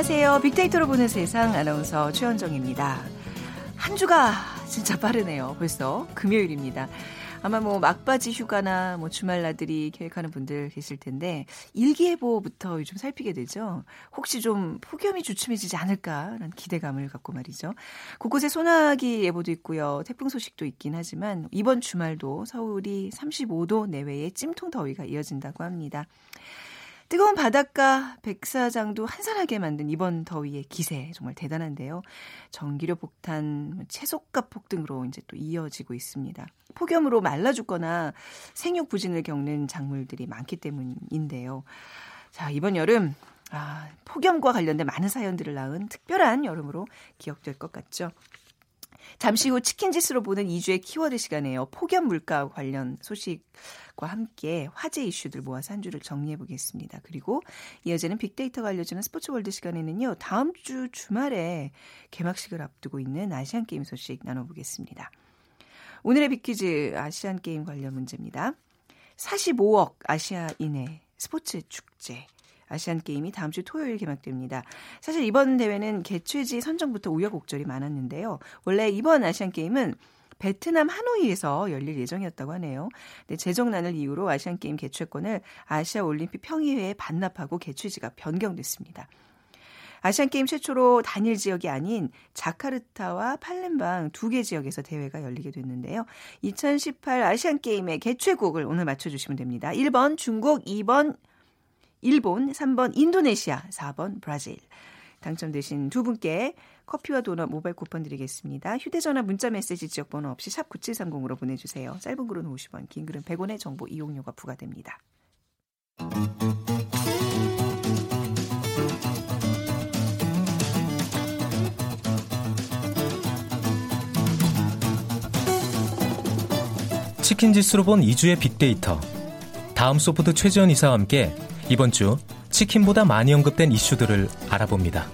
안녕하세요. 빅데이터로 보는 세상 아나운서 최현정입니다. 한 주가 진짜 빠르네요. 벌써 금요일입니다. 아마 뭐 막바지 휴가나 뭐 주말 나들이 계획하는 분들 계실 텐데 일기예보부터 요즘 살피게 되죠. 혹시 좀 폭염이 주춤해지지 않을까라는 기대감을 갖고 말이죠. 곳곳에 소나기 예보도 있고요. 태풍 소식도 있긴 하지만 이번 주말도 서울이 35도 내외의 찜통 더위가 이어진다고 합니다. 뜨거운 바닷가 백사장도 한산하게 만든 이번 더위의 기세 정말 대단한데요. 전기료 폭탄, 채소값 폭등으로 이제 또 이어지고 있습니다. 폭염으로 말라 죽거나 생육 부진을 겪는 작물들이 많기 때문인데요. 자, 이번 여름 아, 폭염과 관련된 많은 사연들을 낳은 특별한 여름으로 기억될 것 같죠. 잠시 후 치킨지수로 보는 2주의 키워드 시간에요. 폭염 물가 관련 소식과 함께 화제 이슈들 모아서 한 주를 정리해 보겠습니다. 그리고 이어지는 빅데이터가 알려주는 스포츠 월드 시간에는요. 다음 주 주말에 개막식을 앞두고 있는 아시안 게임 소식 나눠보겠습니다. 오늘의 빅퀴즈 아시안 게임 관련 문제입니다. 45억 아시아인의 스포츠 축제. 아시안 게임이 다음 주 토요일 개막됩니다. 사실 이번 대회는 개최지 선정부터 우여곡절이 많았는데요. 원래 이번 아시안 게임은 베트남 하노이에서 열릴 예정이었다고 하네요. 근 재정난을 이유로 아시안 게임 개최권을 아시아 올림픽 평의회에 반납하고 개최지가 변경됐습니다. 아시안 게임 최초로 단일 지역이 아닌 자카르타와 팔렘방 두 개 지역에서 대회가 열리게 됐는데요. 2018 아시안 게임의 개최국을 오늘 맞춰 주시면 됩니다. 1번 중국, 2번 일본, 3번 인도네시아, 4번 브라질. 당첨되신 두 분께 커피와 도넛 모바일 쿠폰 드리겠습니다. 휴대전화 문자 메시지 지역번호 없이 샵 9730으로 보내주세요. 짧은 글은 50원, 긴 글은 100원의 정보 이용료가 부과됩니다. 치킨 지수로 본 2주의 빅데이터. 다음 소프트 최재원 이사와 함께 이번 주 치킨보다 많이 언급된 이슈들을 알아봅니다.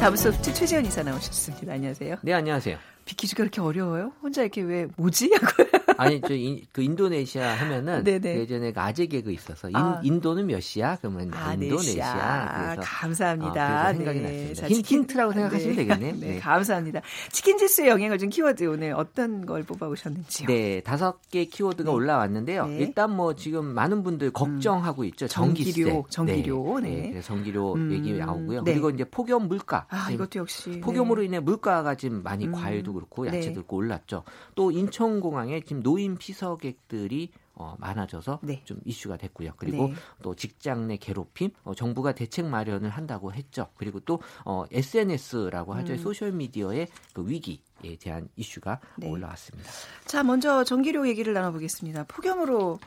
다음 소프트 최재원 이사 나오셨습니다. 안녕하세요. 네, 안녕하세요. 빅퀴즈가 그렇게 어려워요? 혼자 이렇게 왜 뭐지? 하고요. 아니 저그 인도네시아 하면은 네네. 예전에 그 아재 개그 있어서 인, 도는 몇 시야? 그러면 아, 인도네시아. 그래서 감사합니다. 어, 생각이 네. 났습니다. 힌, 힌트라고 생각하시면 네. 되겠네요. 네. 네. 감사합니다. 치킨 지수의 영향을 준 키워드 오늘 어떤 걸 뽑아오셨는지요? 네, 다섯 개 키워드가 네. 올라왔는데요. 네. 일단 뭐 지금 많은 분들 걱정하고 음. 있죠. 전기세. 전기료, 전기료. 네, 네. 전기료 음. 얘기 나오고요. 그리고 이제 폭염 물가. 아, 이것도 역시 폭염으로 인해 물가가 지금 많이 음. 과일도 그렇고 야채도 그렇고 올랐죠. 또 인천공항에 지금 노인 피서객들이 어, 많아져서 네. 좀 이슈가 됐고요. 그리고 네. 또 직장 내 괴롭힘, 어, 정부가 대책 마련을 한다고 했죠. 그리고 또 어, SNS라고 하죠. 음. 소셜 미디어의 그 위기 에 대한 이슈가 네. 올라왔습니다. 자, 먼저 전기료 얘기를 나눠보겠습니다. 폭염으로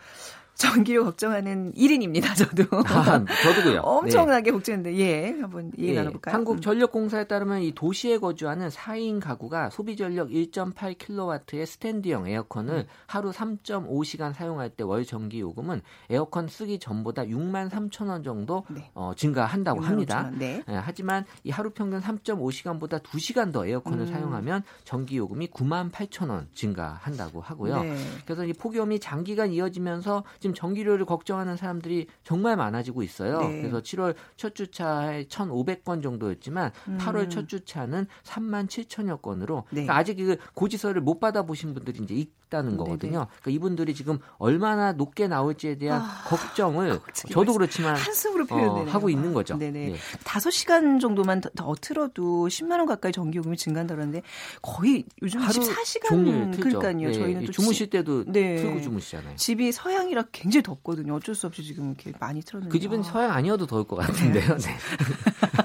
전기료 걱정하는 1인입니다, 저도. 아, 저도고요. 엄청나게 네. 걱정했는데, 예, 한번 얘기 예, 나눠볼까요? 한국전력공사에 음. 따르면 이 도시에 거주하는 4인 가구가 소비 전력 1.8kW의 스탠드형 에어컨을 음. 하루 3.5시간 사용할 때 월 전기 요금은 에어컨 쓰기 전보다 6만 3천 원 정도 네. 어, 증가한다고 합니다. 네. 예, 하지만 이 하루 평균 3.5시간보다 2시간 더 에어컨을 음. 사용하면 전기 요금이 9만 8천 원 증가한다고 하고요. 네. 그래서 이 폭염이 장기간 이어지면서 지금 전기료를 걱정하는 사람들이 정말 많아지고 있어요. 네. 그래서 7월 첫 주차에 1,500건 정도였지만 음. 8월 첫 주차는 3만 7천여 건으로 네. 그러니까 아직 그 고지서를 못 받아보신 분들이 이제 있다는 거거든요. 그러니까 이분들이 지금 얼마나 높게 나올지에 대한 아, 걱정을 저도 그렇지만 한숨으로 어, 하고 있는 거죠. 네네. 네. 5시간 정도만 더, 더 틀어도 10만 원 가까이 전기요금이 증가한다 그러는데 거의 요즘 하루 14시간 그러니까요. 네. 저희는 또 주무실 때도 네. 틀고 주무시잖아요. 집이 서양이라 굉장히 덥거든요. 어쩔 수 없이 지금 이렇게 많이 틀었는데. 그 집은 서양 아니어도 더울 것 같은데요. 네.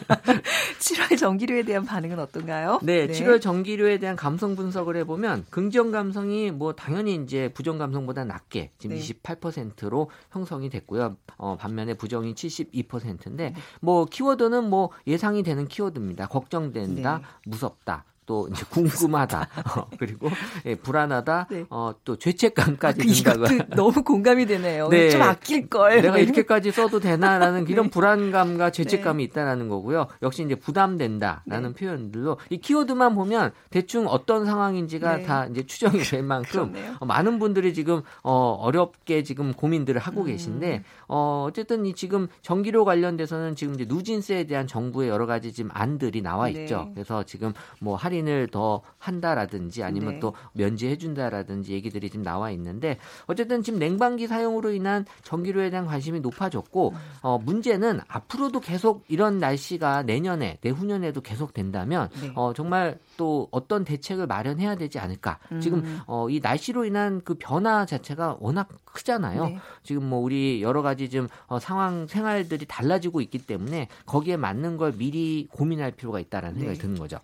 7월 전기료에 대한 반응은 어떤가요? 네, 네, 7월 전기료에 대한 감성 분석을 해보면 긍정 감성이 뭐 당연히 이제 부정 감성보다 낮게 지금 네. 28%로 형성이 됐고요. 어, 반면에 부정이 72%인데 네. 뭐 키워드는 뭐 예상이 되는 키워드입니다. 걱정된다, 네. 무섭다. 또 이제 궁금하다 어, 그리고 예, 불안하다 네. 어, 또 죄책감까지 아, 그 든다고 너무 공감이 되네요. 네. 좀 아낄 걸. 내가 이렇게까지 써도 되나라는 네. 이런 불안감과 죄책감이 네. 있다라는 거고요. 역시 이제 부담된다라는 네. 표현들로 이 키워드만 보면 대충 어떤 상황인지가 네. 다 이제 추정이 될 만큼 어, 많은 분들이 지금 어, 어렵게 지금 고민들을 하고 음. 계신데 어, 어쨌든 이 지금 전기료 관련돼서는 지금 이제 누진세에 대한 정부의 여러 가지 지금 안들이 나와 있죠. 그래서 지금 뭐 할인 할인을 더 한다라든지 아니면 네. 또 면제해 준다라든지 얘기들이 지금 나와 있는데 어쨌든 지금 냉방기 사용으로 인한 전기료에 대한 관심이 높아졌고 음. 어 문제는 앞으로도 계속 이런 날씨가 내년에 내후년에도 계속 된다면 네. 어 정말 또 어떤 대책을 마련해야 되지 않을까. 음. 지금 어, 이 날씨로 인한 그 변화 자체가 워낙 크잖아요. 네. 지금 뭐 우리 여러 가지 좀 어, 상황 생활들이 달라지고 있기 때문에 거기에 맞는 걸 미리 고민할 필요가 있다라는 생각이 네. 드는 거죠.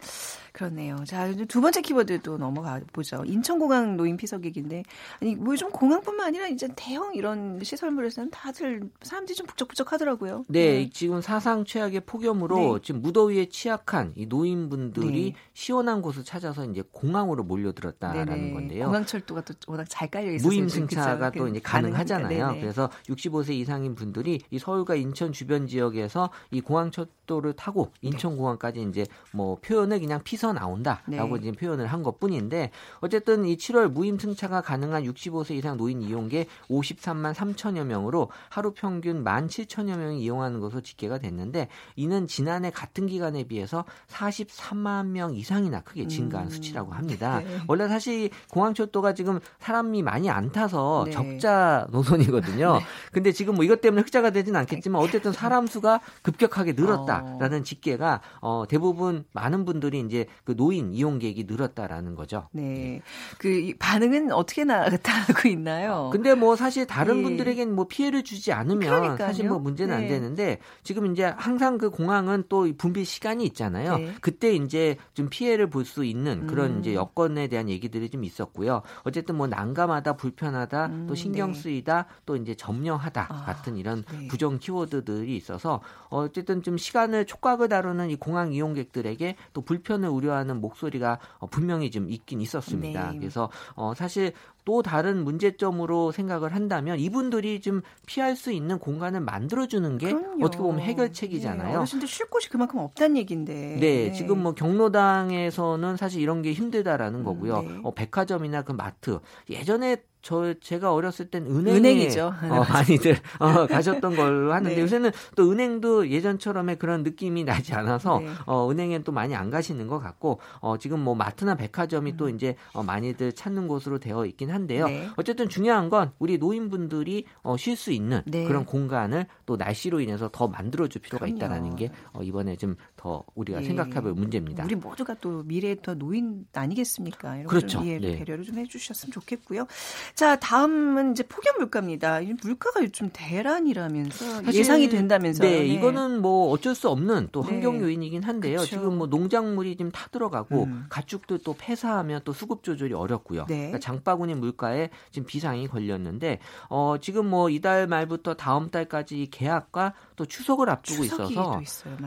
그렇네요. 자, 두 번째 키워드도 넘어가 보죠. 인천공항 노인 피서객인데, 아니, 뭐좀 공항뿐만 아니라 이제 대형 이런 시설물에서는 다들 사람들이 좀 북적북적 하더라고요. 네, 네. 지금 사상 최악의 폭염으로 네. 지금 무더위에 취약한 이 노인분들이 네. 시원한 곳을 찾아서 이제 공항으로 몰려들었다라는 네네. 건데요. 공항철도가 또 워낙 잘 깔려 있어서 무임승차가 또 이제 가능하잖아요. 그래서 65세 이상인 분들이 이 서울과 인천 주변 지역에서 이 공항철도를 타고 인천공항까지 이제 뭐 표현을 그냥 피서 씻어 나온다라고 네. 지금 표현을 한 것뿐인데 어쨌든 이 7월 무임 승차가 가능한 65세 이상 노인 이용객 53만 3천여 명으로 하루 평균 1만 7천여 명이 이용하는 것으로 집계가 됐는데 이는 지난해 같은 기간에 비해서 43만 명 이상이나 크게 증가한 음. 수치라고 합니다. 네. 원래 사실 공항철도가 지금 사람이 많이 안 타서 네. 적자 노선이거든요. 네. 근데 지금 뭐 이것 때문에 흑자가 되진 않겠지만 어쨌든 사람 수가 급격하게 늘었다라는 어. 집계가 어, 대부분 많은 분들이 이제 그 노인 이용객이 늘었다라는 거죠. 네. 그 반응은 어떻게 나타나고 있나요? 근데 뭐 사실 다른 예. 분들에겐 뭐 피해를 주지 않으면 그러니까요. 사실 뭐 문제는 네. 안 되는데 지금 이제 항상 그 공항은 또 분비 시간이 있잖아요. 네. 그때 이제 좀 피해를 볼 수 있는 그런 음. 이제 여건에 대한 얘기들이 좀 있었고요. 어쨌든 뭐 난감하다, 불편하다, 음, 또 신경 네. 쓰이다, 또 이제 점령하다 아, 같은 이런 네. 부정 키워드들이 있어서 어쨌든 좀 시간을 촉각을 다루는 이 공항 이용객들에게 또 불편을 우려하는 목소리가 어, 분명히 좀 있긴 있었습니다. 네. 그래서 어 사실 또 다른 문제점으로 생각을 한다면 이분들이 좀 피할 수 있는 공간을 만들어주는 게 그럼요. 어떻게 보면 해결책이잖아요. 네, 어르신들 쉴 곳이 그만큼 없다는 얘기인데. 네, 네, 지금 뭐 경로당에서는 사실 이런 게 힘들다라는 음, 거고요. 음, 네. 어, 백화점이나 그 마트 예전에 저 제가 어렸을 땐 은행에 은행이죠. 어, 많이들 어, 가셨던 걸로 하는데 네. 요새는 또 은행도 예전처럼의 그런 느낌이 나지 않아서 네. 어, 은행엔 또 많이 안 가시는 것 같고 어, 지금 뭐 마트나 백화점이 음. 또 이제 어, 많이들 찾는 곳으로 되어 있긴 한데요. 네. 어쨌든 중요한 건 우리 노인분들이 어, 쉴 수 있는 네. 그런 공간을 또 날씨로 인해서 더 만들어줄 필요가 그럼요. 있다라는 게 어, 이번에 좀 더 우리가 예. 생각해볼 문제입니다. 우리 모두가 또 미래의 더 노인 아니겠습니까? 이런 그렇죠. 좀 이해를 네. 배려를 좀 해주셨으면 좋겠고요. 자, 다음은 이제 폭염 물가입니다. 물가가 요즘 대란이라면서 예상이 된다면서요. 네, 네, 이거는 뭐 어쩔 수 없는 또 네. 환경 요인이긴 한데요. 그쵸. 지금 뭐 농작물이 지금 타 들어가고 음. 가축도 또 폐사하면 또 수급 조절이 어렵고요. 네. 그러니까 장바구니 물가에 지금 비상이 걸렸는데 어 지금 뭐 이달 말부터 다음 달까지 계약과 또 추석을 앞두고 있어서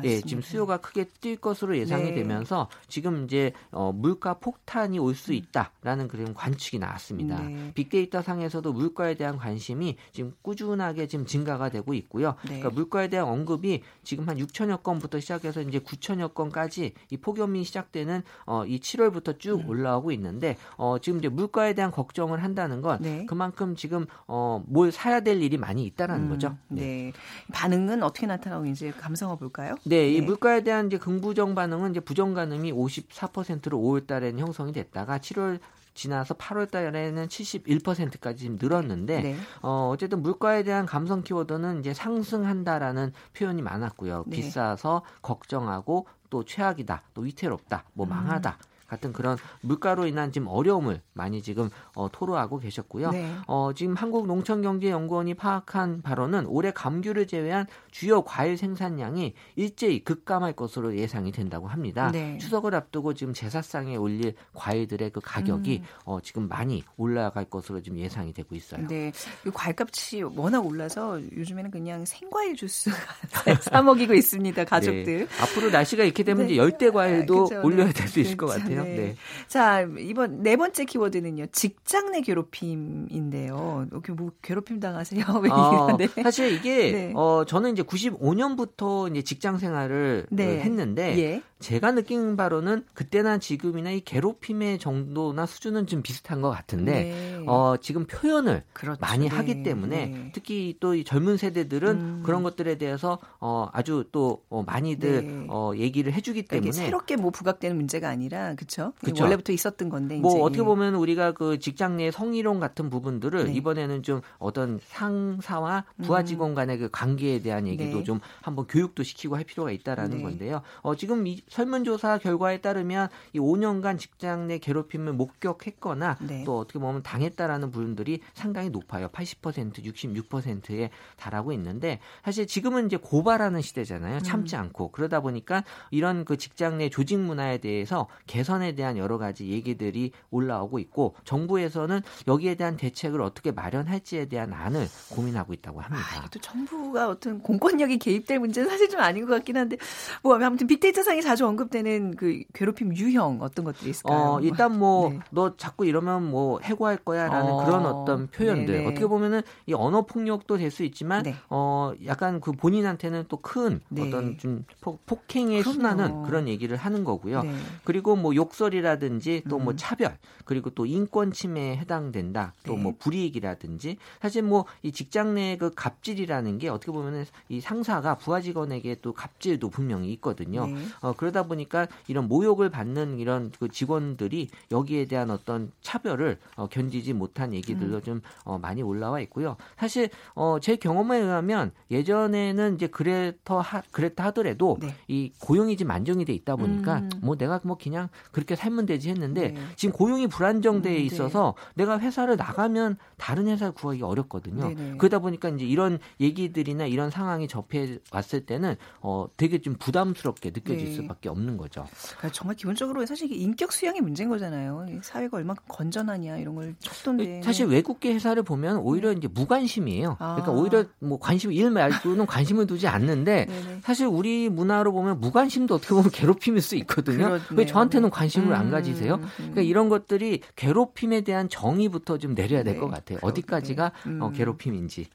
예, 지금 수요가 크게 뛸 것으로 예상이 네. 되면서 지금 이제 어 물가 폭탄이 올수 음. 있다라는 그런 관측이 나왔습니다. 네. 빅데이터 상에서도 물가에 대한 관심이 지금 꾸준하게 지금 증가가 되고 있고요. 네. 그러니까 물가에 대한 언급이 지금 한 6천여 건부터 시작해서 이제 9천여 건까지 이 폭염이 시작되는 어, 이 7월부터 쭉 음. 올라오고 있는데 어, 지금 이제 물가에 대한 걱정을 한다는 건 네. 그만큼 지금 어, 뭘 사야 될 일이 많이 있다라는 음, 거죠. 네. 네. 반응은 어떻게 나타나고 이제 감성어 볼까요? 네, 이 네. 물가에 대한 이제 긍부정 반응은 이제 부정 가능이 54%로 5월 달에는 형성이 됐다가 7월 지나서 8월 달에는 71%까지 지금 늘었는데 네. 어 어쨌든 물가에 대한 감성 키워드는 이제 상승한다라는 표현이 많았고요. 네. 비싸서 걱정하고 또 최악이다, 또 위태롭다, 뭐 음. 망하다. 음. 같은 그런 물가로 인한 지금 어려움을 많이 지금 어, 토로하고 계셨고요. 네. 어, 지금 한국농촌경제연구원이 파악한 바로는 올해 감귤을 제외한 주요 과일 생산량이 일제히 급감할 것으로 예상이 된다고 합니다. 네. 추석을 앞두고 지금 제사상에 올릴 과일들의 그 가격이 음. 어, 지금 많이 올라갈 것으로 지금 예상이 되고 있어요. 네, 과일값이 워낙 올라서 요즘에는 그냥 생과일 주스 사 먹이고 있습니다, 가족들. 네. 앞으로 날씨가 이렇게 되면 네. 이제 열대 과일도 아, 올려야 될 수 있을 것 같아요. 네. 네. 자, 이번 네 번째 키워드는요. 직장 내 괴롭힘인데요. 뭐 괴롭힘 당하세요? 어, 네. 사실 이게 네. 어 저는 이제 95년부터 이제 직장 생활을 네. 했는데 예. 제가 느낀 바로는 그때나 지금이나 이 괴롭힘의 정도나 수준은 좀 비슷한 것 같은데 네. 어 지금 표현을 그렇죠. 많이 하기 때문에 특히 또 이 젊은 세대들은 음. 그런 것들에 대해서 어 아주 또 어, 많이들 어 얘기를 해주기 그러니까 때문에 새롭게 뭐 부각되는 문제가 아니라 그 렇죠. 원래부터 있었던 건데 뭐 이제. 어떻게 보면 우리가 그 직장 내 성희롱 같은 부분들을 네. 이번에는 좀 어떤 상사와 부하 음. 직원 간의 그 관계에 대한 얘기도 네. 좀 한번 교육도 시키고 할 필요가 있다라는 네. 건데요. 어 지금 이 설문조사 결과에 따르면 이 5년간 직장 내 괴롭힘을 목격했거나 네. 또 어떻게 보면 당했다라는 분들이 상당히 높아요. 80% 66%에 달하고 있는데 사실 지금은 이제 고발하는 시대잖아요. 참지 음. 않고 그러다 보니까 이런 그 직장 내 조직 문화에 대해서 개선 에 대한 여러 가지 얘기들이 올라오고 있고 정부에서는 여기에 대한 대책을 어떻게 마련할지에 대한 안을 고민하고 있다고 합니다. 아, 또 정부가 어떤 공권력이 개입될 문제는 사실 좀 아닌 것 같긴 한데 뭐 아무튼 빅데이터상에 자주 언급되는 그 괴롭힘 유형 어떤 것들이 있을까요? 어, 일단 뭐너 네. 자꾸 이러면 뭐 해고할 거야라는 어, 그런 어떤 표현들 네네. 어떻게 보면은 이 언어 폭력도 될 수 있지만 네. 어 약간 그 본인한테는 또큰 네. 어떤 좀 폭행에 순하는 그런 얘기를 하는 거고요. 네. 그리고 뭐 욕설이라든지 또뭐 음. 차별 그리고 또 인권 침해에 해당된다. 또뭐 네. 불이익이라든지 사실 뭐 이 직장 내 그 갑질이라는 게 어떻게 보면은 이 상사가 부하 직원에게 또 갑질도 분명히 있거든요. 네. 어 그러다 보니까 이런 모욕을 받는 이런 그 직원들이 여기에 대한 어떤 차별을 어, 견디지 못한 얘기들도 음. 좀 어, 많이 올라와 있고요. 사실 어, 제 경험에 의하면 예전에는 이제 그래터 하, 그랬다 하더라도 네. 이 고용이 좀 안정이 돼 있다 보니까 음. 뭐 내가 뭐 그냥 그렇게 살면 되지 했는데 네. 지금 고용이 불안정돼 음, 네. 있어서 내가 회사를 나가면 다른 회사를 구하기 어렵거든요. 네네. 그러다 보니까 이제 이런 얘기들이나 이런 상황이 접해 왔을 때는 어 되게 좀 부담스럽게 느껴질 네. 수밖에 없는 거죠. 그러니까 정말 기본적으로 사실 인격 수양의 문제인 거잖아요. 사회가 얼마큼 건전하냐 이런 걸 쳤던데. 사실 외국계 회사를 보면 오히려 네. 이제 무관심이에요. 아. 그러니까 오히려 뭐 관심 일 말고는 관심을 두지 않는데 사실 우리 문화로 보면 무관심도 어떻게 보면 괴롭힘일 수 있거든요. 그렇네요. 왜 저한테는 관심 을 음. 안 가지세요? 그러니까 이런 것들이 괴롭힘에 대한 정의부터 좀 내려야 될것 네. 같아요. 어디까지가 음. 어, 괴롭힘인지.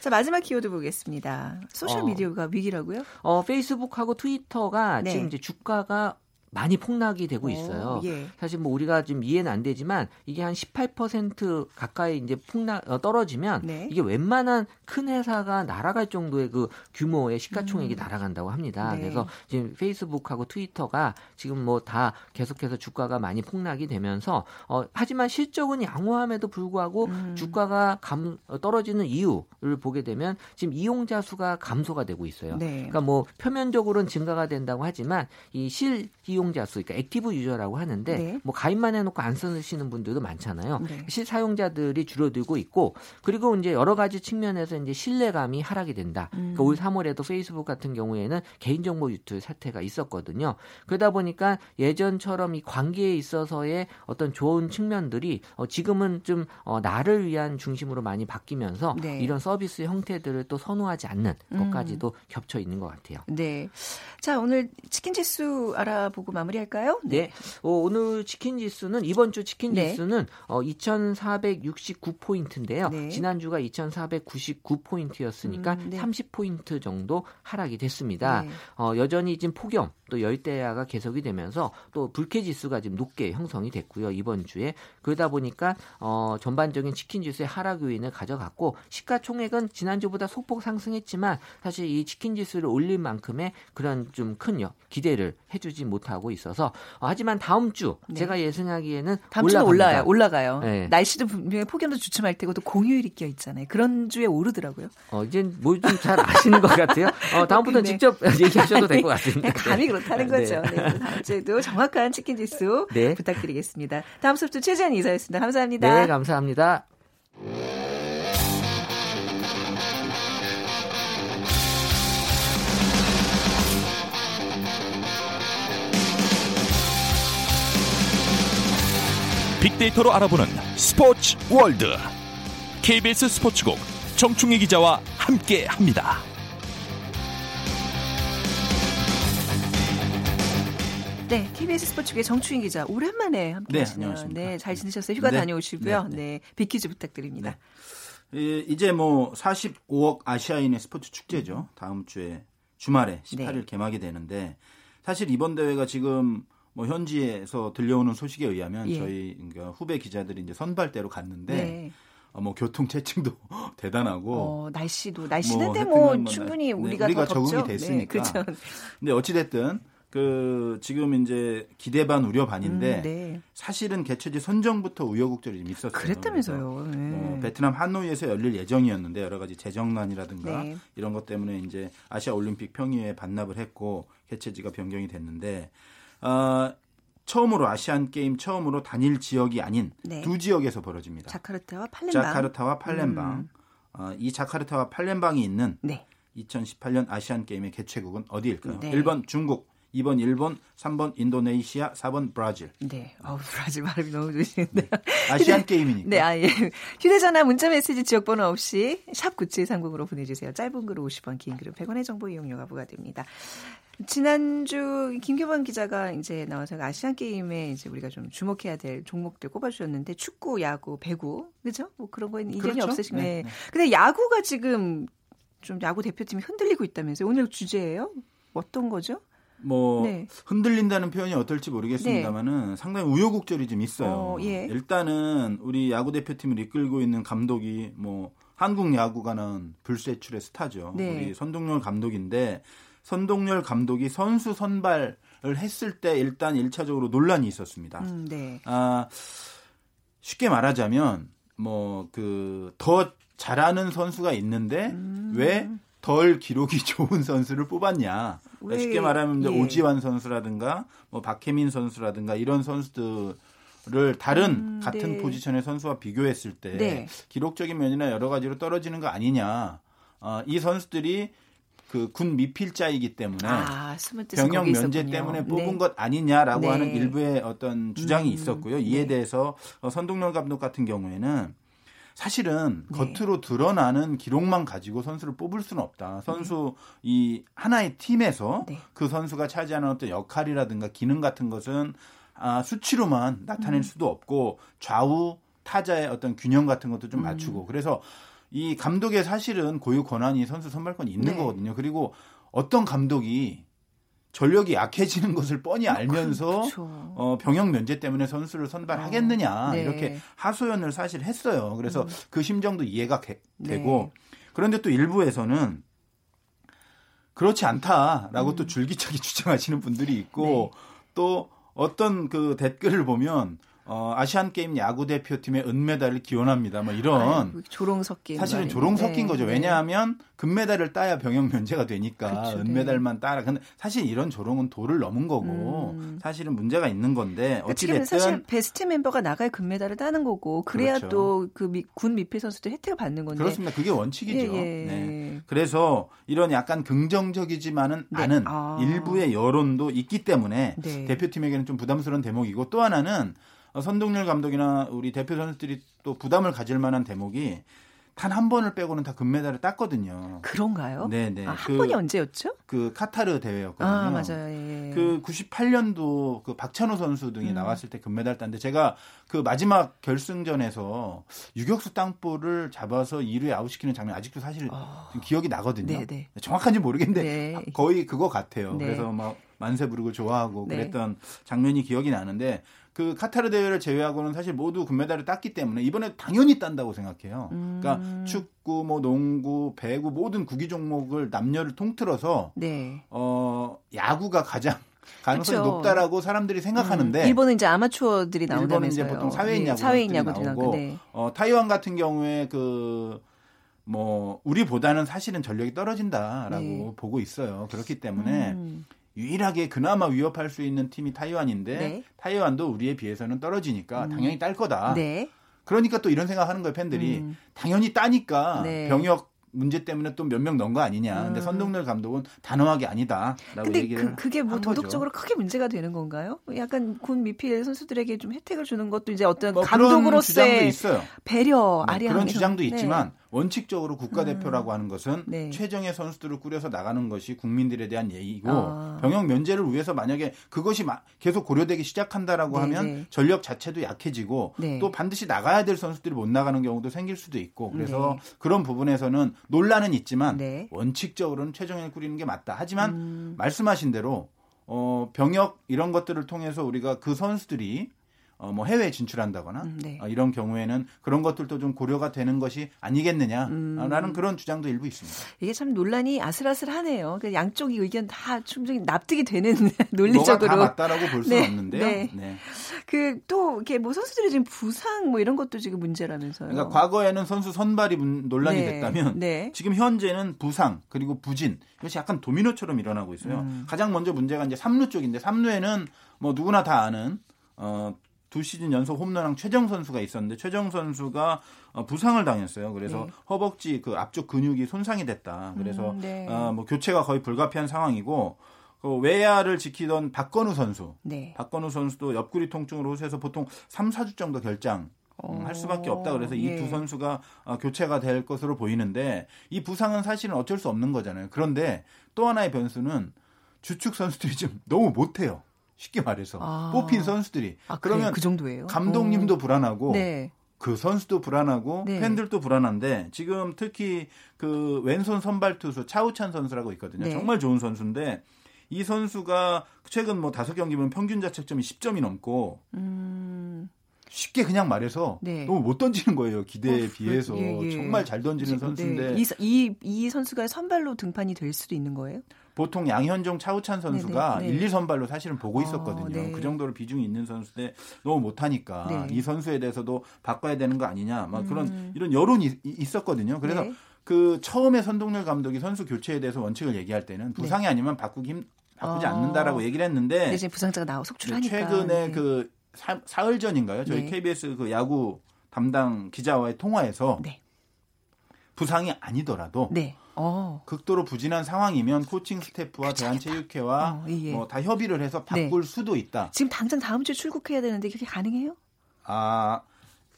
자 마지막 키워드 보겠습니다. 소셜 미디어가 어, 위기라고요? 어 페이스북하고 트위터가 네. 지금 이제 주가가 많이 폭락이 되고 있어요. 오, 예. 사실 뭐 우리가 좀 이해는 안 되지만 이게 한 18% 가까이 이제 폭락 어, 떨어지면 네. 이게 웬만한 큰 회사가 날아갈 정도의 그 규모의 시가총액이 음. 날아간다고 합니다. 네. 그래서 지금 페이스북하고 트위터가 지금 뭐 다 계속해서 주가가 많이 폭락이 되면서 어 하지만 실적은 양호함에도 불구하고 음. 주가가 감 어, 떨어지는 이유를 보게 되면 지금 이용자 수가 감소가 되고 있어요. 네. 그러니까 뭐 표면적으로는 증가가 된다고 하지만 이실 이용 자 수, 그러니까 active user라고 하는데 네. 뭐 가입만 해놓고 안 쓰시는 분들도 많잖아요. 네. 실사용자들이 줄어들고 있고 그리고 이제 여러 가지 측면에서 이제 신뢰감이 하락이 된다. 음. 그러니까 올 3월에도 페이스북 같은 경우에는 개인정보 유출 사태가 있었거든요. 그러다 보니까 예전처럼 이 관계에 있어서의 어떤 좋은 측면들이 어, 지금은 좀 어, 나를 위한 중심으로 많이 바뀌면서 네. 이런 서비스 형태들을 또 선호하지 않는 음. 것까지도 겹쳐 있는 것 같아요. 네. 자 오늘 치킨 지수 알아보고. 보고 마무리할까요? 네. 네. 어, 오늘 치킨 지수는 이번 주 치킨 네. 지수는 어, 2,469포인트인데요. 네. 지난주가 2,499포인트였으니까 음, 네. 30포인트 정도 하락이 됐습니다. 네. 어, 여전히 지금 폭염 또 열대야가 계속이 되면서 또 불쾌 지수가 지금 높게 형성이 됐고요. 이번 주에 그러다 보니까 어, 전반적인 치킨 지수의 하락 요인을 가져갔고 시가총액은 지난주보다 소폭 상승했지만 사실 이 치킨 지수를 올릴 만큼의 그런 좀 큰 기대를 해주지 못하고 있어서 어, 하지만 다음 주 네. 제가 예상하기에는 다음 주는 올라요. 올라가요. 네. 날씨도 분명히 폭염도 주춤할 테고 또 공휴일이 껴 있잖아요. 그런 주에 오르더라고요. 어, 이제 뭐 좀 잘 아시는 것 같아요. 어, 다음부터 네. 직접 얘기하셔도 될 것 같습니다. 감이 그렇 다는 네. 거죠. 네. 다음 주에도 정확한 치킨 지수 네. 부탁드리겠습니다. 다음 수업도 최재현 이사였습니다. 감사합니다. 네, 감사합니다. 빅데이터로 알아보는 스포츠 월드 KBS 스포츠국 정충희 기자와 함께합니다. 네, KBS 스포츠계 정추인 기자 오랜만에 함께 네, 하시네요. 안녕하십니까. 네, 잘 지내셨어요? 휴가 네. 다녀오시고요. 네, 네, 네. 빅퀴즈 부탁드립니다. 예, 이제 뭐 45억 아시아인의 스포츠 축제죠. 다음 주에 주말에 18일 네. 개막이 되는데 사실 이번 대회가 지금 뭐 현지에서 들려오는 소식에 의하면 예. 저희 그러니까 후배 기자들이 이제 선발대로 갔는데 네. 어, 뭐 교통 체증도 대단하고 어, 날씨도 날씨는데 뭐 뭐, 충분히 네, 우리가, 우리가. 적응이 됐으니까. 네, 그렇죠. 근데 어찌 됐든 그 지금 이제 기대 반 우려 반인데 음, 네. 사실은 개최지 선정부터 우여곡절이 좀 있었어요. 그랬다면서요. 네. 어, 베트남 하노이에서 열릴 예정이었는데 여러 가지 재정난이라든가 네. 이런 것 때문에 이제 아시아 올림픽 평의회에 반납을 했고 개최지가 변경이 됐는데 아, 처음으로 아시안 게임 처음으로 단일 지역이 아닌 네. 두 지역에서 벌어집니다. 자카르타와 팔렘방. 자카르타와 팔렘방. 음. 어, 이 자카르타와 팔렘방이 있는 네. 2018년 아시안 게임의 개최국은 어디일까요? 네. 1번 중국, 2번 일본, 3번 인도네시아, 4번 브라질. 네. 어우, 브라질 발음이 너무 좋으시는데요. 아시안 게임이니까. 네, 아, 예. 휴대전화 문자 메시지 지역번호 없이 샵 9730으로 보내주세요. 짧은 글은 50원, 긴 글은 100원의 정보 이용료가 부과됩니다. 지난주 김규범 기자가 이제 나와서 아시안 게임에 이제 우리가 좀 주목해야 될 종목들 꼽아주셨는데 축구, 야구, 배구, 그죠? 뭐 그런 거에는 이견이 그렇죠. 없으시네. 네, 네. 근데 야구가 지금 좀 야구 대표팀이 흔들리고 있다면서요? 오늘 주제예요? 어떤 거죠? 뭐 네. 흔들린다는 표현이 어떨지 모르겠습니다만은 상당히 우여곡절이 좀 있어요. 어, 예. 일단은 우리 야구 대표팀을 이끌고 있는 감독이 뭐 한국 야구가는 불세출의 스타죠. 네. 우리 선동열 감독인데 선동열 감독이 선수 선발을 했을 때 일단 1차적으로 논란이 있었습니다. 음, 네. 아, 쉽게 말하자면 뭐 그 더 잘하는 선수가 있는데 음. 왜 덜 기록이 좋은 선수를 뽑았냐? 왜, 쉽게 말하면 예. 오지환 선수라든가 뭐 박혜민 선수라든가 이런 선수들을 다른 음, 같은 네. 포지션의 선수와 비교했을 때 네. 기록적인 면이나 여러 가지로 떨어지는 거 아니냐? 어, 이 선수들이 그 군 미필자이기 때문에 아, 병역 면제 있었군요. 때문에 뽑은 네. 것 아니냐라고 네. 하는 일부의 어떤 주장이 음, 있었고요. 이에 네. 대해서 어, 선동열 감독 같은 경우에는 사실은 네. 겉으로 드러나는 기록만 가지고 선수를 뽑을 수는 없다. 선수 이 하나의 팀에서 네. 그 선수가 차지하는 어떤 역할이라든가 기능 같은 것은 아, 수치로만 나타낼 음. 수도 없고 좌우 타자의 어떤 균형 같은 것도 음. 좀 맞추고 그래서 이 감독의 사실은 고유 권한이 선수 선발권이 있는 네. 거거든요. 그리고 어떤 감독이 전력이 약해지는 것을 뻔히 알면서 그렇죠. 어, 병역 면제 때문에 선수를 선발하겠느냐 어, 네. 이렇게 하소연을 사실 했어요. 그래서 음. 그 심정도 이해가 게- 네. 되고 그런데 또 일부에서는 그렇지 않다라고 음. 또 줄기차게 주장하시는 분들이 있고 네. 또 어떤 그 댓글을 보면 어, 아시안 게임 야구 대표팀의 은메달을 기원합니다. 뭐 이런 아이고, 조롱 섞인 사실은 말이네. 조롱 섞인 네, 거죠. 네. 왜냐하면 금메달을 따야 병역 면제가 되니까 그렇죠, 네. 은메달만 따라. 근데 사실 이런 조롱은 도를 넘은 거고 음. 사실은 문제가 있는 건데 그러니까 지금 어찌 됐든 사실 베스트 멤버가 나가야 금메달을 따는 거고 그래야 그렇죠. 또그군 미필 선수들 혜택을 받는 건데. 그렇습니다. 그게 원칙이죠. 예, 예. 네. 그래서 이런 약간 긍정적이지만은 네. 않은 아. 일부의 여론도 있기 때문에 네. 대표팀에게는 좀 부담스러운 대목이고 또 하나는 어, 선동열 감독이나 우리 대표 선수들이 또 부담을 가질 만한 대목이 단 한 번을 빼고는 다 금메달을 땄거든요. 그런가요? 네네. 아, 한 그- 번이 언제였죠? 그 카타르 대회였거든요. 아 맞아요. 예. 그 98년도 그 박찬호 선수 등이 음. 나왔을 때 금메달 땄는데 제가 그 마지막 결승전에서 유격수 땅볼을 잡아서 2루에 아웃시키는 장면 아직도 사실 어. 좀 기억이 나거든요. 네네. 정확한지 모르겠는데 네. 거의 그거 같아요. 네. 그래서 막 만세 부르고 좋아하고 네. 그랬던 장면이 기억이 나는데 그 카타르 대회를 제외하고는 사실 모두 금메달을 땄기 때문에 이번에 당연히 딴다고 생각해요. 음. 그러니까 축구, 뭐 농구, 배구 모든 구기 종목을 남녀를 통틀어서 네. 어 야구가 가장 가능성이 그쵸. 높다라고 사람들이 생각하는데 음, 일본은 이제 아마추어들이 일본은 나온다면서요. 이제 보통 사회인 네, 야구 사회인 선수들이 야구들이 나오고 나오고. 네. 어, 타이완 같은 경우에 그 뭐 우리보다는 사실은 전력이 떨어진다라고 네. 보고 있어요. 그렇기 때문에 음, 유일하게 그나마 위협할 수 있는 팀이 타이완인데 네. 타이완도 우리에 비해서는 떨어지니까 음. 당연히 딸 거다. 네. 그러니까 또 이런 생각하는 거예요 팬들이 음. 당연히 따니까 네. 병역 문제 때문에 또 몇 명 넣은 거 아니냐. 근데 음. 선동열 감독은 단호하게 아니다라고 근데 얘기를 그, 그게 뭐한 거죠. 도덕적으로 크게 문제가 되는 건가요? 약간 군 미필 선수들에게 좀 혜택을 주는 것도 이제 어떤 뭐 감독으로서의. 배려 네, 아리랑 그런 주장도 있지만 원칙적으로 국가대표라고 하는 것은 네. 최정예 선수들을 꾸려서 나가는 것이 국민들에 대한 예의고 아. 병역 면제를 위해서 만약에 그것이 마- 계속 고려되기 시작한다라고 네, 하면 네. 전력 자체도 약해지고 네. 또 반드시 나가야 될 선수들이 못 나가는 경우도 생길 수도 있고 그래서 네. 그런 부분에서는 논란은 있지만 네. 원칙적으로는 최정예를 꾸리는 게 맞다. 하지만 음. 말씀하신 대로 어, 병역 이런 것들을 통해서 우리가 그 선수들이 어, 뭐 해외에 진출한다거나 음, 네. 어, 이런 경우에는 그런 것들도 좀 고려가 되는 것이 아니겠느냐라는 음. 그런 주장도 일부 있습니다. 이게 참 논란이 아슬아슬하네요. 그 양쪽이 의견 다 충분히 납득이 되는 논리적으로. 다 맞다라고 볼 수는 네, 없는데요. 네. 네. 그또 이렇게 뭐 선수들이 지금 부상 뭐 이런 것도 지금 문제라면서요. 그러니까 과거에는 선수 선발이 문- 논란이 네, 됐다면 네. 지금 현재는 부상 그리고 부진 이것이 약간 도미노처럼 일어나고 있어요. 음. 가장 먼저 문제가 이제 3루 쪽인데 3루에는 뭐 누구나 다 아는 어, 두 시즌 연속 홈런왕 최정 선수가 있었는데 최정 선수가 어, 부상을 당했어요. 그래서 네. 허벅지 그 앞쪽 근육이 손상이 됐다. 그래서 음, 네. 어, 뭐 교체가 거의 불가피한 상황이고 그 외야를 지키던 박건우 선수 네. 박건우 선수도 옆구리 통증으로 호소해서 보통 3, 4주 정도 결장 음, 할 수밖에 없다. 그래서 이두 예. 선수가 어, 교체가 될 것으로 보이는데 이 부상은 사실은 어쩔 수 없는 거잖아요. 그런데 또 하나의 변수는 주축 선수들이 좀 너무 못해요. 쉽게 말해서 아. 뽑힌 선수들이 아? 그러면 그 정도예요. 감독님도 어. 불안하고 네. 그 선수도 불안하고 네. 팬들도 불안한데 지금 특히 그 왼손 선발 투수 차우찬 선수라고 있거든요. 네. 정말 좋은 선수인데 이 선수가 최근 뭐 다섯 경기 보면 평균 자책점이 10점이 넘고 음. 쉽게 그냥 말해서 네. 너무 못 던지는 거예요 기대에 어, 비해서 예, 예. 정말 잘 던지는 선수인데 네. 이, 이, 이 선수가 선발로 등판이 될 수도 있는 거예요? 보통 양현종 차우찬 선수가 네네, 네. 1, 2 선발로 사실은 보고 아, 있었거든요. 네. 그 정도로 비중이 있는 선수인데 너무 못하니까 네. 이 선수에 대해서도 바꿔야 되는 거 아니냐 막 그런 음. 이런 여론이 이- 있었거든요. 그래서 네. 그 처음에 선동열 감독이 선수 교체에 대해서 원칙을 얘기할 때는 부상이 아니면 바꾸기 힘, 바꾸지 어. 않는다라고 얘기를 했는데 이제 부상자가 나와 속출하니까. 네, 최근에 네. 그 사, 사흘 전인가요? 저희 네. KBS 그 야구 담당 기자와의 통화에서 네. 부상이 아니더라도 네. 어. 극도로 부진한 상황이면 코칭 스태프와 대한체육회와 어, 예, 예. 뭐다 협의를 해서 바꿀 수도 있다. 지금 당장 다음 주에 출국해야 되는데 그게 가능해요? 아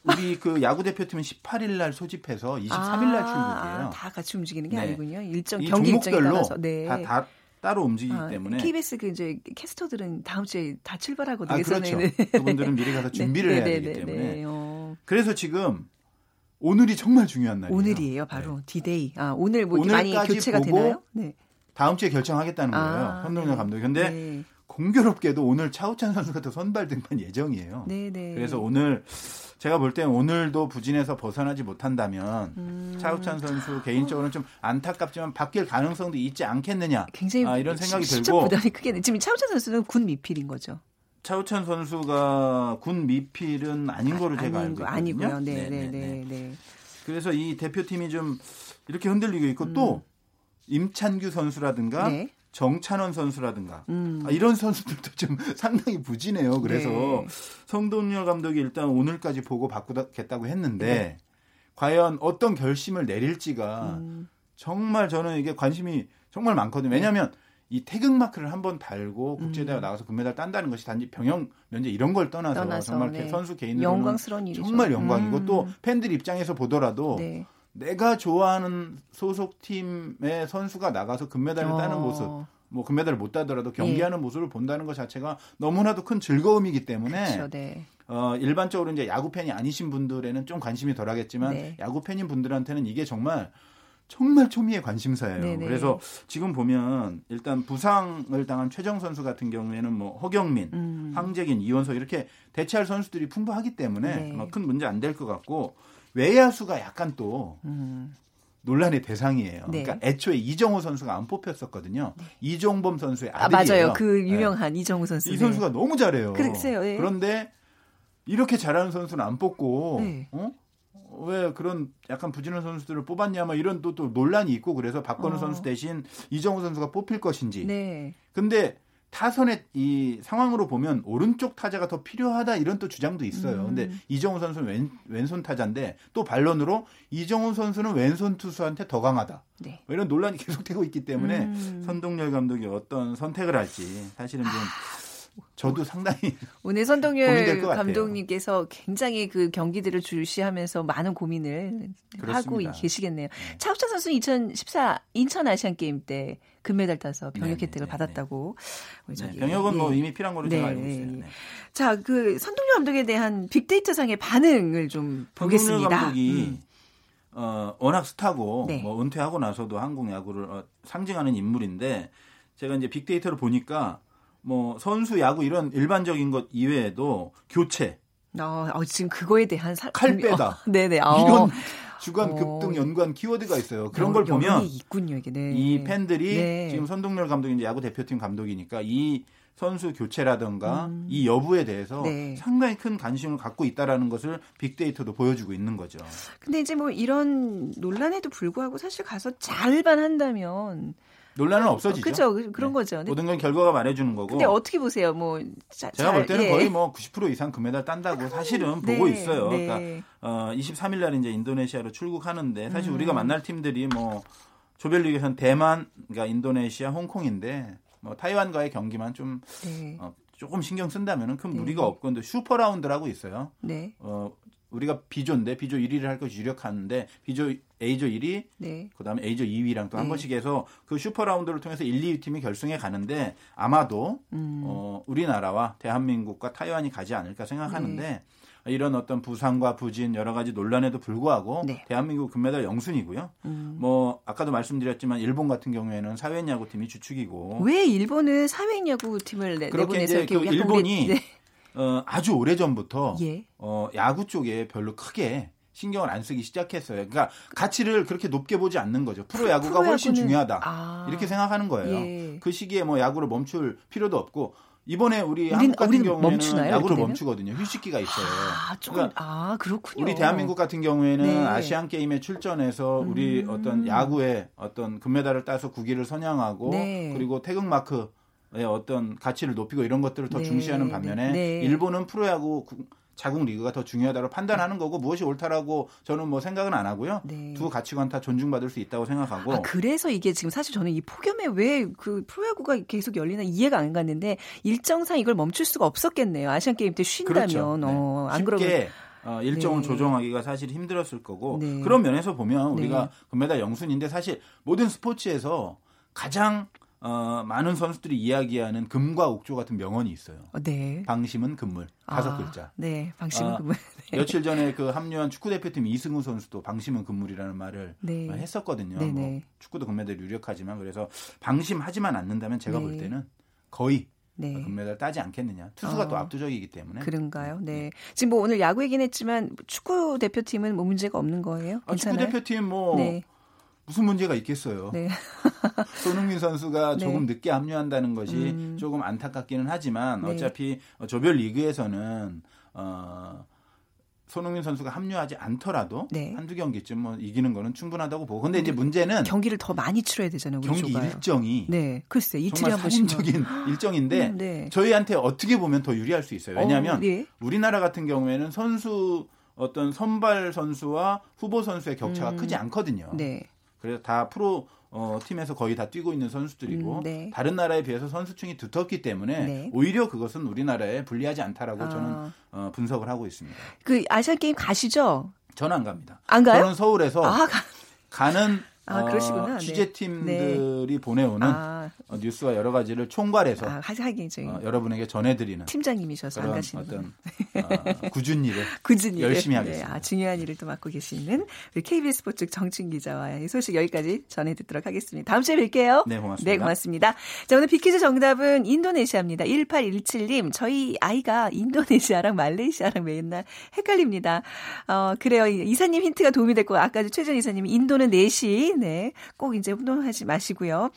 우리 그 야구 대표팀은 18일 날 소집해서 23일 날 출국이에요. 아, 다 같이 움직이는 게 네. 아니군요. 일정 이 경기 따라서. 네. 다, 다 따로 움직이기 아, 때문에 KBS 그 이제 캐스터들은 다음 주에 다 출발하거든요. 아 그렇죠. 그분들은 미리 가서 준비를 네, 해야 네, 되기 네, 때문에 네. 어, 그래서 지금 오늘이 정말 중요한 날이에요. 오늘이에요, 바로 네. 디데이. 아, 오늘 뭐 많이 교체가 되나요? 네. 다음 주에 결정하겠다는 거예요. 아, 선동열 네. 감독이. 근데 네. 공교롭게도 오늘 차우찬 선수가 또 선발 등판 예정이에요. 네, 네. 그래서 오늘 제가 볼땐 오늘도 부진에서 벗어나지 못한다면 음. 차우찬 선수 개인적으로는 좀 안타깝지만 바뀔 가능성도 있지 않겠느냐 굉장히 아, 이런 생각이 심적 들고 부담이 크게 지금 차우찬 선수는 군 미필인 거죠. 차우찬 선수가 군 미필은 아닌 거로 제가 아닌 알고 거 있거든요. 아니고요. 네, 네, 네네네. 네, 네. 그래서 이 대표팀이 좀 이렇게 흔들리고 있고 또 임찬규 선수라든가 음. 네. 정찬원 선수라든가 음. 아, 이런 선수들도 좀 상당히 부진해요. 그래서 네. 성동열 감독이 일단 오늘까지 보고 바꾸겠다고 했는데 네. 과연 어떤 결심을 내릴지가 음. 정말 저는 이게 관심이 정말 많거든요. 왜냐하면 이 태극 마크를 한번 달고 국제대회 나가서 금메달 딴다는 것이 단지 병역 면제 이런 걸 떠나서, 음. 떠나서, 정말 네. 선수 개인으로는 영광스러운 일이죠. 정말 영광이고 음. 또 팬들 입장에서 보더라도 네. 내가 좋아하는 소속 팀의 선수가 나가서 금메달을 따는 어. 모습, 뭐 금메달을 못 따더라도 경기하는 모습을 본다는 것 자체가 너무나도 큰 즐거움이기 때문에 그렇죠. 네. 어, 일반적으로 이제 야구 팬이 아니신 분들에는 좀 관심이 덜하겠지만 네. 야구 팬인 분들한테는 이게 정말 정말 초미의 관심사예요. 네네. 그래서 지금 보면 일단 부상을 당한 최정 선수 같은 경우에는 뭐 허경민, 음. 황재긴, 이원석 이렇게 대체할 선수들이 풍부하기 때문에 네. 뭐큰 문제 안 될 것 같고 외야수가 약간 또 음. 논란의 대상이에요. 네. 그러니까 애초에 이정호 선수가 안 뽑혔었거든요. 이종범 선수의 아, 아들이에요. 맞아요. 그 네. 유명한 이정우 선수. 이 네. 선수가 너무 잘해요. 글쎄요, 예. 그런데 이렇게 잘하는 선수는 안 뽑고 네. 어? 왜 그런 약간 부진한 선수들을 뽑았냐 막 이런 또, 또 논란이 있고 그래서 박건우 어. 선수 대신 이정우 선수가 뽑힐 것인지. 네. 근데 타선의 이 상황으로 보면 오른쪽 타자가 더 필요하다 이런 또 주장도 있어요. 음. 근데 이정우 선수는 왼, 왼손 타자인데 또 반론으로 이정우 선수는 왼손 투수한테 더 강하다. 네. 뭐 이런 논란이 계속되고 있기 때문에 음. 선동열 감독이 어떤 선택을 할지 사실은 좀 저도 상당히 오늘 선동열. 감독님께서 굉장히 그 경기들을 주시하면서 많은 고민을 하고 그렇습니다. 계시겠네요. 차우찬 선수는 2014 인천 아시안 게임 때 금메달 따서 병역 네, 혜택을 네, 받았다고. 네, 저기, 병역은 뭐 예. 이미 필요한 걸로 네, 제가 알고 네, 있어요. 네. 네. 자, 그 선동열 감독에 대한 빅데이터 상의 반응을 좀 보겠습니다. 감독이 음. 어, 워낙 스타고 네. 뭐 은퇴하고 나서도 한국 야구를 어, 상징하는 인물인데 제가 이제 빅데이터를 보니까 뭐 선수 야구 이런 일반적인 것 이외에도 교체, 어, 어, 지금 그거에 대한 사, 칼 빼다. 어, 네네. 어. 이런 주간 어. 급등 연관 키워드가 있어요. 그런 여- 걸 보면 여론이 있군요, 이게. 네. 이 팬들이 네. 지금 선동열 감독이 이제 야구 대표팀 감독이니까 이 선수 교체라든가 음. 이 여부에 대해서 네. 상당히 큰 관심을 갖고 있다라는 것을 빅데이터도 보여주고 있는 거죠. 근데 이제 뭐 이런 논란에도 불구하고 사실 가서 잘만 한다면 논란은 없어지죠. 그죠 그- 그런 네. 거죠. 모든 건 결과가 말해주는 거고. 근데 어떻게 보세요? 뭐 자, 제가 볼 잘- 때는 예. 거의 뭐 90% 이상 금메달 딴다고 사실은 네, 보고 있어요. 네. 그러니까 어, 23일 날 이제 인도네시아로 출국하는데 사실 음. 우리가 만날 팀들이 뭐 조별리그에서는 대만, 그러니까 인도네시아, 홍콩인데 뭐 타이완과의 경기만 좀 네. 어, 조금 신경 쓴다면은 큰 네. 무리가 없고 근데 슈퍼 라운드라고 있어요. 네. 어, 우리가 B조인데 B조 1위를 할 것이 유력한데 B조 A조 1위, 네. 그다음에 A조 2위랑 또한 네. 번씩 해서 그 슈퍼 라운드를 통해서 1, 2위 팀이 결승에 가는데 아마도 음. 어, 우리나라와 대한민국과 타이완이 가지 않을까 생각하는데 네. 이런 어떤 부상과 부진 여러 가지 논란에도 불구하고 네. 대한민국 금메달 영순이고요. 음. 뭐 아까도 말씀드렸지만 일본 같은 경우에는 사회 야구팀이 주축이고 왜 일본은 사회야구 팀을 내, 그렇게 내보내서 이제 그 일본이 네. 어, 아주 오래 전부터 예. 어, 야구 쪽에 별로 크게 신경을 안 쓰기 시작했어요. 그러니까 가치를 그렇게 높게 보지 않는 거죠. 프로 야구가 훨씬 중요하다. 아. 이렇게 생각하는 거예요. 예. 그 시기에 뭐 야구를 멈출 필요도 없고 이번에 우리 한국 같은 경우에는 멈추나요, 야구를? 멈추거든요. 휴식기가 있어요. 아, 조금 그러니까 아, 그렇군요. 우리 대한민국 같은 경우에는 네. 아시안 게임에 출전해서 우리 음. 어떤 야구의 어떤 금메달을 따서 국위를 선양하고 네. 그리고 태극 마크의 어떤 가치를 높이고 이런 것들을 더 네. 중시하는 반면에 네. 네. 일본은 프로야구 구- 자국 리그가 더 중요하다고 판단하는 거고 무엇이 옳다라고 저는 뭐 생각은 안 하고요. 네. 두 가치관 다 존중받을 수 있다고 생각하고 아, 그래서 이게 지금 사실 저는 이 폭염에 왜 그 프로야구가 계속 열리나 이해가 안 갔는데 일정상 이걸 멈출 수가 없었겠네요. 아시안 게임 때 쉰다면 그렇죠. 네. 어, 안 그러면 어, 일정을 네. 조정하기가 사실 힘들었을 거고 네. 그런 면에서 보면 우리가 네. 금메달 영순인데 사실 모든 스포츠에서 가장 어, 많은 선수들이 이야기하는 금과 옥조 같은 명언이 있어요. 어, 네. 방심은 금물 다섯 아, 글자. 네, 방심은 아, 그분. 네. 며칠 전에 그 합류한 축구 대표팀 이승우 선수도 방심은 금물이라는 말을 네. 어, 했었거든요. 네네. 뭐 축구도 금메달 유력하지만 그래서 방심하지만 않는다면 제가 네. 볼 때는 거의 네. 금메달 따지 않겠느냐. 투수가 어. 또 압도적이기 때문에. 그런가요? 네. 지금 뭐 오늘 야구 얘기는 했지만 축구 대표팀은 뭐 문제가 없는 거예요? 아, 축구? 대표팀 뭐 네. 무슨 문제가 있겠어요. 네. 손흥민 선수가 네. 조금 늦게 합류한다는 것이 음. 조금 안타깝기는 하지만 네. 어차피 조별 리그에서는 어, 손흥민 선수가 합류하지 않더라도 네. 한두 경기쯤 뭐 이기는 거는 충분하다고 보고. 근데 이제 문제는 경기를 더 많이 치러야 되잖아요. 경기 조가요. 일정이 네. 글쎄 이틀에 정말. 살인적인 일정인데 음, 네. 저희한테 어떻게 보면 더 유리할 수 있어요. 왜냐하면 어, 예. 우리나라 같은 경우에는 선수 어떤 선발 선수와 후보 선수의 격차가 음. 크지 않거든요. 네. 그래서 다 프로 어, 팀에서 거의 다 뛰고 있는 선수들이고 음, 네. 다른 나라에 비해서 선수층이 두텁기 때문에 네. 오히려 그것은 우리나라에 불리하지 않다라고 아. 저는 어, 분석을 하고 있습니다. 그 아시안 게임 가시죠? 저는 안 갑니다. 안 가요? 저는 서울에서 아, 가, 가는 아, 어, 그러시구나. 네. 취재팀들이 보내오는 아, 어, 뉴스와 여러 가지를 총괄해서 아, 하긴 저희 어, 여러분에게 전해드리는 팀장님이셔서 안 가시는 어떤 어, 굳은 일을 굳은 일을 열심히 네, 하겠습니다. 아, 중요한 일을 또 맡고 계시는 우리 KBS 스포츠 정춘 기자와 이 소식 여기까지 전해 듣도록 하겠습니다. 다음 주에 뵐게요. 네, 고맙습니다. 네, 고맙습니다. 자, 오늘 비키즈 정답은 인도네시아입니다. 1817님, 저희 아이가 인도네시아랑 말레이시아랑 맨날 헷갈립니다. 어, 그래요. 이사님 힌트가 도움이 됐고, 아까 최전 이사님이 인도는 4시, 네. 꼭 이제 혼동하지 마시고요.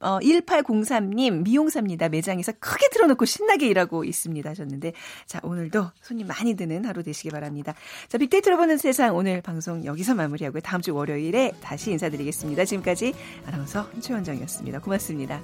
어, 1803님, 미용사입니다. 매장에서 크게 틀어놓고 신나게 일하고 있습니다. 하셨는데, 자, 오늘도 손님 많이 드는 하루 되시기 바랍니다. 자, 빅데이터로 보는 세상 오늘 방송 여기서 마무리하고요. 다음 주 월요일에 다시 인사드리겠습니다. 지금까지 아나운서 최원정이었습니다. 고맙습니다.